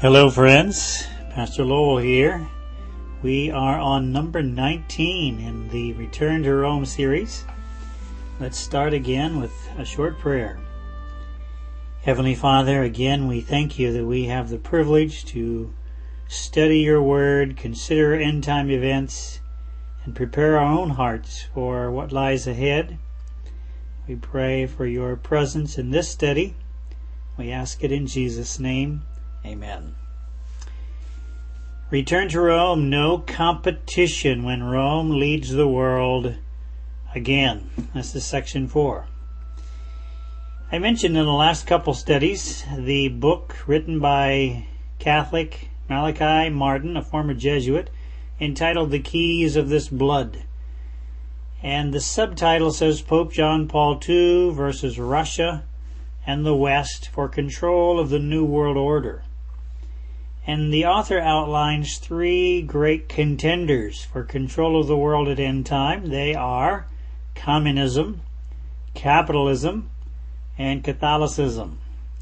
Hello, friends. Pastor Lowell here. We are on number 19 in the Return to Rome series. Let's start again with a short prayer. Heavenly Father, again we thank you that we have the privilege to study your word, consider end time events, and prepare our own hearts for what lies ahead. We pray for your presence in this study. We ask it in Jesus' name. Amen. Return to Rome, no competition when Rome leads the world again. This is section four. I mentioned in the last couple studies the book written by Catholic Malachi Martin, a former Jesuit, entitled The Keys of This Blood. And the subtitle says Pope John Paul II versus Russia and the West for control of the New World Order. And the author outlines three great contenders for control of the world at end time. They are communism, capitalism, and Catholicism.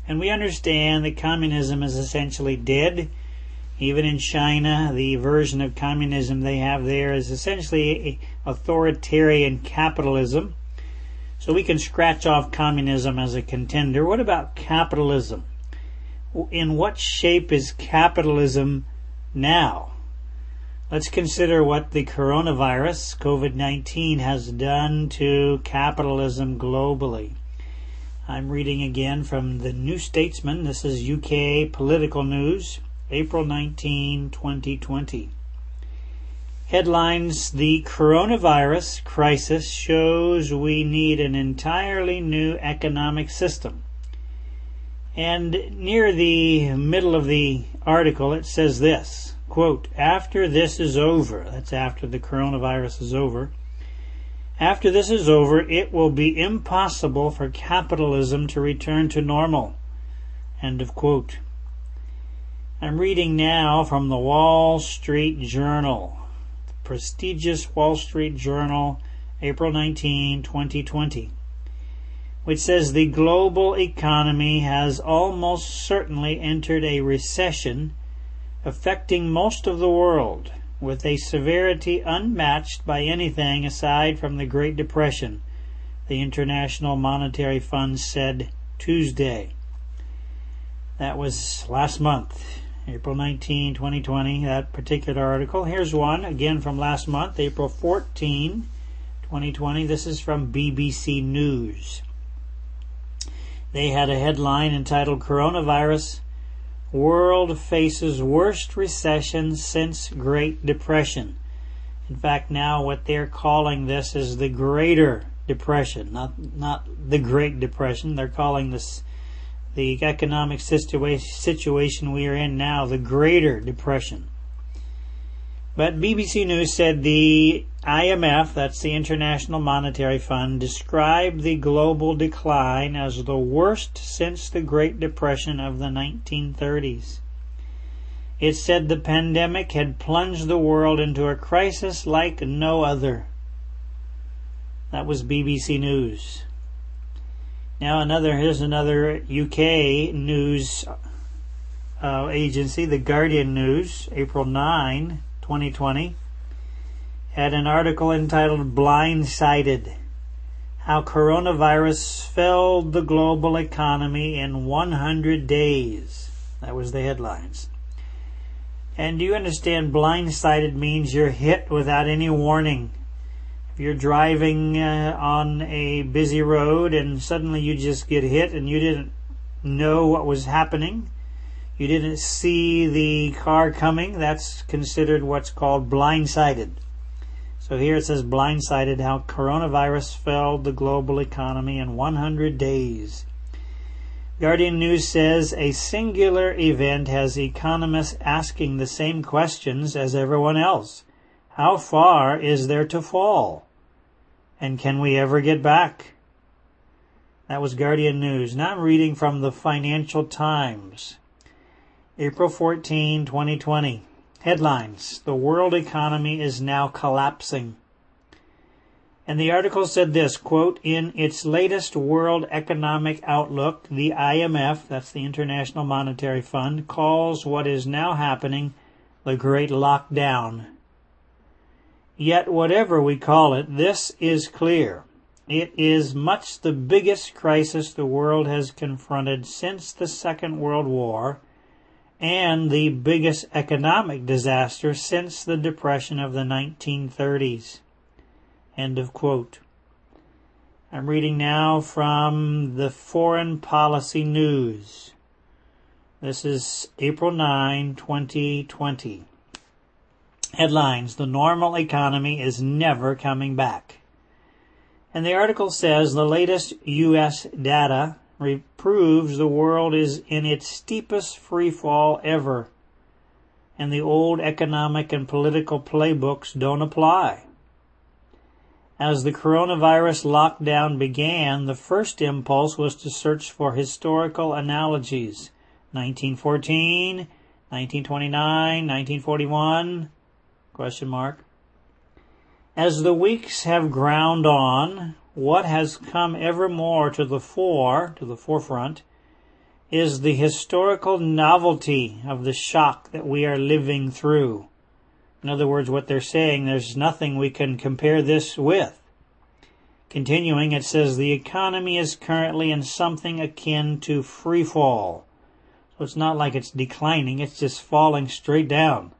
And we understand that communism is essentially dead. Even in China, the version of communism they have there is essentially authoritarian capitalism. So we can scratch off communism as a contender. What about capitalism? In what shape is capitalism now? Let's consider what the coronavirus, COVID-19, has done to capitalism globally. I'm reading again from the New Statesman. This is UK political news, April 19, 2020. Headlines The coronavirus crisis shows we need an entirely new economic system. And near the middle of the article, it says this, quote, after this is over, that's after the coronavirus is over, after this is over, it will be impossible for capitalism to return to normal. End of quote. I'm reading now from the Wall Street Journal, the prestigious Wall Street Journal, April 19, 2020 which says the global economy has almost certainly entered a recession affecting most of the world with a severity unmatched by anything aside from the Great Depression, the International Monetary Fund said Tuesday. That was last month, April 19, 2020, that particular article. Here's one, again from last month, April 14, 2020. This is from BBC News. They had a headline entitled Coronavirus World Faces Worst Recession Since Great Depression. In fact, now what they're calling this is the Greater Depression, not, not the Great Depression. They're calling this the economic situa- situation we are in now the Greater Depression. But BBC News said the IMF, that's the International Monetary Fund, described the global decline as the worst since the Great Depression of the 1930s. It said the pandemic had plunged the world into a crisis like no other. That was BBC News. Now another, here's another UK news uh, agency, the Guardian News, April 9, 2020, had an article entitled Blindsided How Coronavirus Felled the Global Economy in 100 Days. That was the headlines. And do you understand blindsided means you're hit without any warning? If you're driving uh, on a busy road and suddenly you just get hit and you didn't know what was happening, you didn't see the car coming, that's considered what's called blindsided. So here it says blindsided how coronavirus felled the global economy in 100 days. Guardian News says a singular event has economists asking the same questions as everyone else. How far is there to fall? And can we ever get back? That was Guardian News. Now I'm reading from the Financial Times. April 14, 2020. Headlines The world economy is now collapsing. And the article said this, quote, in its latest World Economic Outlook, the IMF, that's the International Monetary Fund, calls what is now happening the Great Lockdown. Yet whatever we call it, this is clear. It is much the biggest crisis the world has confronted since the Second World War and the biggest economic disaster since the Depression of the 1930s. End of quote. I'm reading now from the Foreign Policy News. This is April 9, 2020. Headlines The normal economy is never coming back. And the article says the latest U.S. data proves the world is in its steepest free fall ever, and the old economic and political playbooks don't apply. As the coronavirus lockdown began, the first impulse was to search for historical analogies. 1914, 1929, 1941, question mark. As the weeks have ground on, what has come ever more to the fore, to the forefront, is the historical novelty of the shock that we are living through. In other words, what they're saying, there's nothing we can compare this with. Continuing, it says the economy is currently in something akin to free fall. So it's not like it's declining, it's just falling straight down.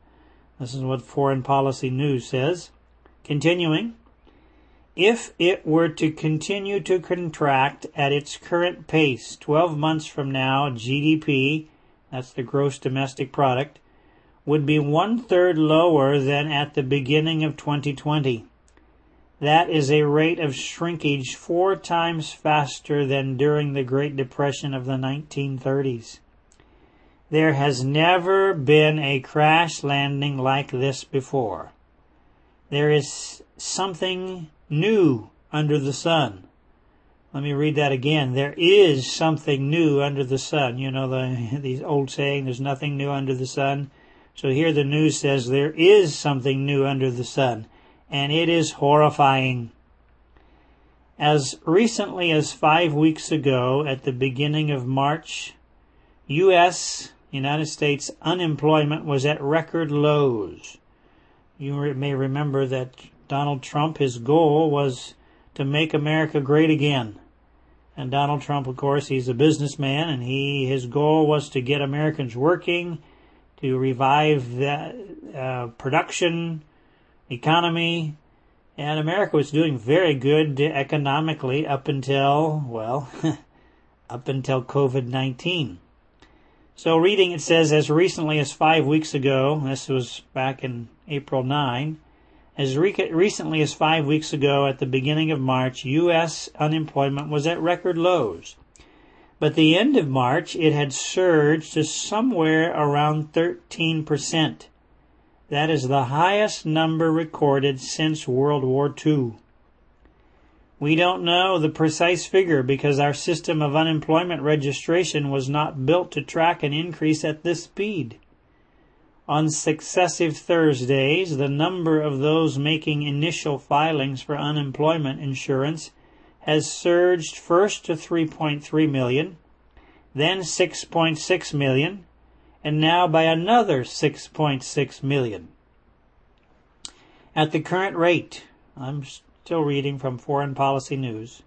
This is what Foreign Policy News says. Continuing, if it were to continue to contract at its current pace 12 months from now, GDP, that's the gross domestic product, would be one third lower than at the beginning of 2020. That is a rate of shrinkage four times faster than during the Great Depression of the 1930s. There has never been a crash landing like this before. There is something new under the sun. Let me read that again. There is something new under the sun. You know the the old saying, "There's nothing new under the sun." So here the news says there is something new under the sun, and it is horrifying. As recently as five weeks ago, at the beginning of March, U.S. United States unemployment was at record lows. You may remember that Donald Trump, his goal was to make America great again. And Donald Trump, of course, he's a businessman, and he his goal was to get Americans working, to revive the uh, production, economy, and America was doing very good economically up until well, up until COVID nineteen. So reading it says as recently as five weeks ago, this was back in April 9, as re- recently as five weeks ago at the beginning of March, U.S. unemployment was at record lows. But the end of March, it had surged to somewhere around 13%. That is the highest number recorded since World War II. We don't know the precise figure because our system of unemployment registration was not built to track an increase at this speed. On successive Thursdays, the number of those making initial filings for unemployment insurance has surged first to 3.3 million, then 6.6 million, and now by another 6.6 million. At the current rate, I'm Still reading from Foreign Policy News.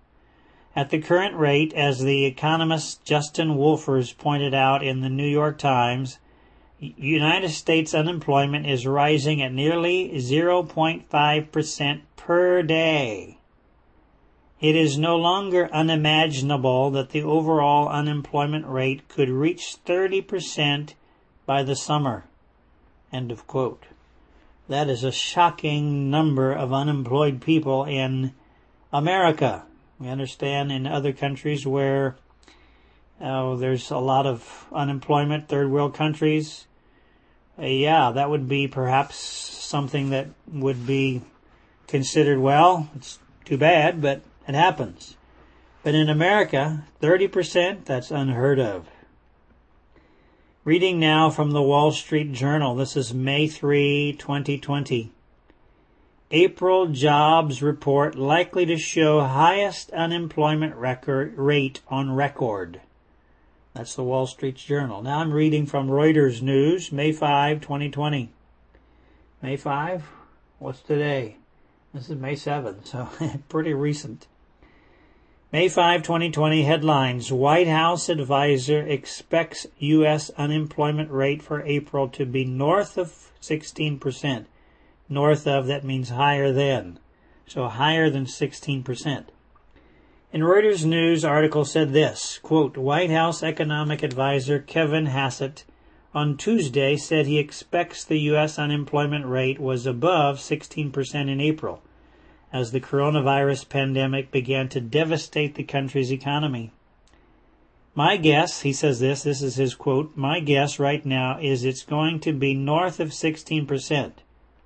At the current rate, as the economist Justin Wolfers pointed out in the New York Times, United States unemployment is rising at nearly 0.5% per day. It is no longer unimaginable that the overall unemployment rate could reach 30% by the summer. End of quote. That is a shocking number of unemployed people in America. We understand in other countries where uh, there's a lot of unemployment, third world countries. Uh, yeah, that would be perhaps something that would be considered well. It's too bad, but it happens. But in America, 30%, that's unheard of. Reading now from the Wall Street Journal. This is May 3, 2020. April jobs report likely to show highest unemployment record rate on record. That's the Wall Street Journal. Now I'm reading from Reuters News, May 5, 2020. May 5? What's today? This is May 7, so pretty recent. May 5, 2020 headlines. White House advisor expects U.S. unemployment rate for April to be north of 16%. North of, that means higher than. So higher than 16%. In Reuters News article said this, quote, White House economic advisor Kevin Hassett on Tuesday said he expects the U.S. unemployment rate was above 16% in April as the coronavirus pandemic began to devastate the country's economy. My guess, he says this, this is his quote, my guess right now is it's going to be north of 16%,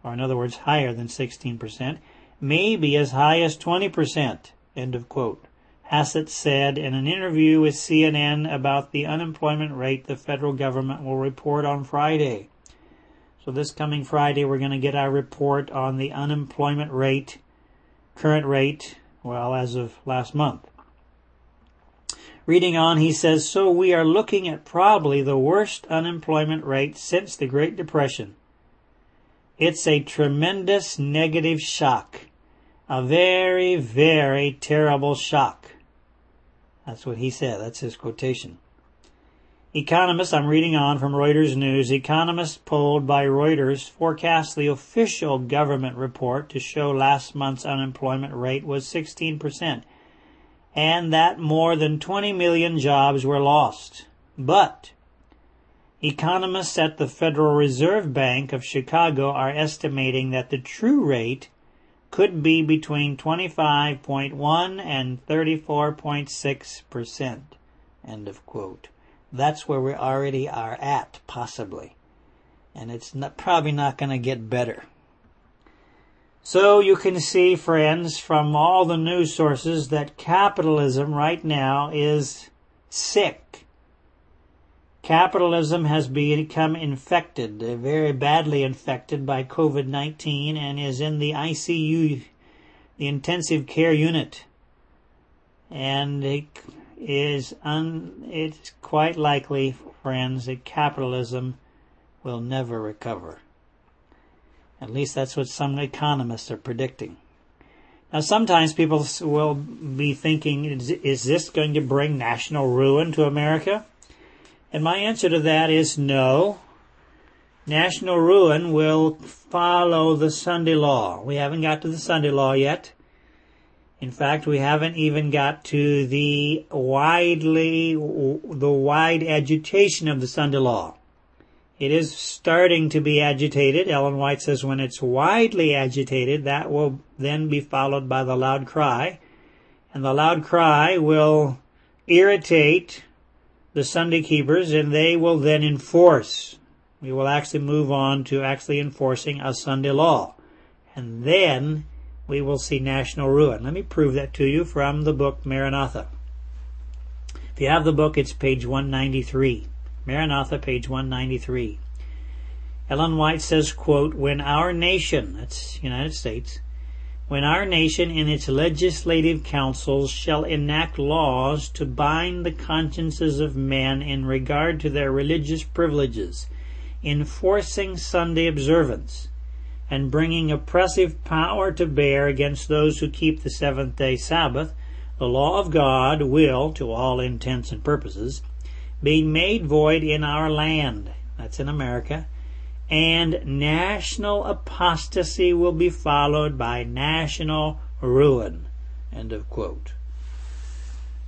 or in other words, higher than 16%, maybe as high as 20%, end of quote. Hassett said in an interview with CNN about the unemployment rate the federal government will report on Friday. So this coming Friday, we're going to get our report on the unemployment rate current rate, well, as of last month. Reading on, he says, So we are looking at probably the worst unemployment rate since the Great Depression. It's a tremendous negative shock. A very, very terrible shock. That's what he said. That's his quotation. Economists, I'm reading on from Reuters News, economists polled by Reuters forecast the official government report to show last month's unemployment rate was 16%, and that more than 20 million jobs were lost. But economists at the Federal Reserve Bank of Chicago are estimating that the true rate could be between 25.1 and 34.6%. End of quote that's where we already are at, possibly. And it's not, probably not going to get better. So you can see, friends, from all the news sources that capitalism right now is sick. Capitalism has become infected, very badly infected by COVID-19 and is in the ICU, the intensive care unit. And is un, it's quite likely, friends, that capitalism will never recover. At least that's what some economists are predicting. Now, sometimes people will be thinking, is, is this going to bring national ruin to America? And my answer to that is no. National ruin will follow the Sunday law. We haven't got to the Sunday law yet. In fact, we haven't even got to the widely, the wide agitation of the Sunday law. It is starting to be agitated. Ellen White says when it's widely agitated, that will then be followed by the loud cry. And the loud cry will irritate the Sunday keepers and they will then enforce. We will actually move on to actually enforcing a Sunday law. And then we will see national ruin. Let me prove that to you from the book Maranatha. If you have the book, it's page 193. Maranatha, page 193. Ellen White says, quote, When our nation, that's United States, when our nation in its legislative councils shall enact laws to bind the consciences of men in regard to their religious privileges, enforcing Sunday observance, and bringing oppressive power to bear against those who keep the seventh day Sabbath, the law of God will, to all intents and purposes, be made void in our land. That's in America. And national apostasy will be followed by national ruin. End of quote.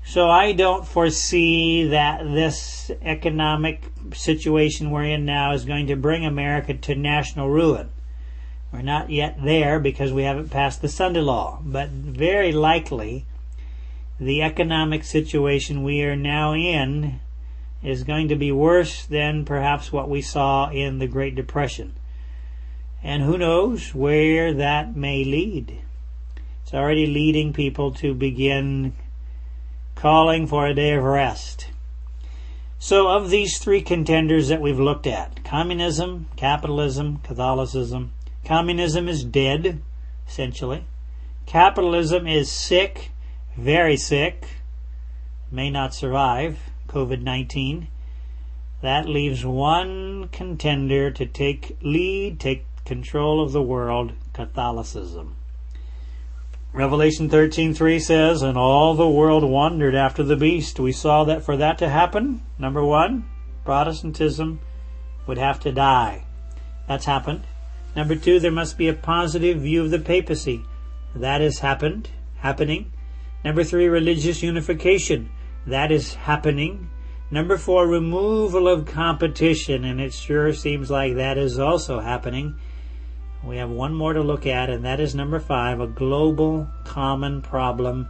So I don't foresee that this economic situation we're in now is going to bring America to national ruin. We're not yet there because we haven't passed the Sunday law, but very likely the economic situation we are now in is going to be worse than perhaps what we saw in the Great Depression. And who knows where that may lead. It's already leading people to begin calling for a day of rest. So, of these three contenders that we've looked at communism, capitalism, Catholicism Communism is dead. essentially. Capitalism is sick, very sick, may not survive COVID 19. That leaves one contender to take lead, take control of the world, Catholicism. Revelation 13:3 says, "And all the world wondered after the beast." We saw that for that to happen, number 1, Protestantism would have to die. That's happened. Number 2, there must be a positive view of the papacy. That has happened, happening. Number 3, religious unification. That is happening. Number 4, removal of competition, and it sure seems like that is also happening. We have one more to look at, and that is number five, a global common problem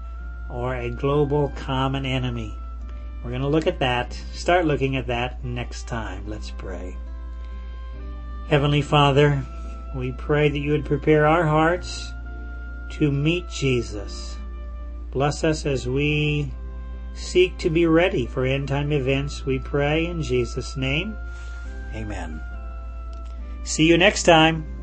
or a global common enemy. We're going to look at that, start looking at that next time. Let's pray. Heavenly Father, we pray that you would prepare our hearts to meet Jesus. Bless us as we seek to be ready for end time events. We pray in Jesus' name. Amen. See you next time.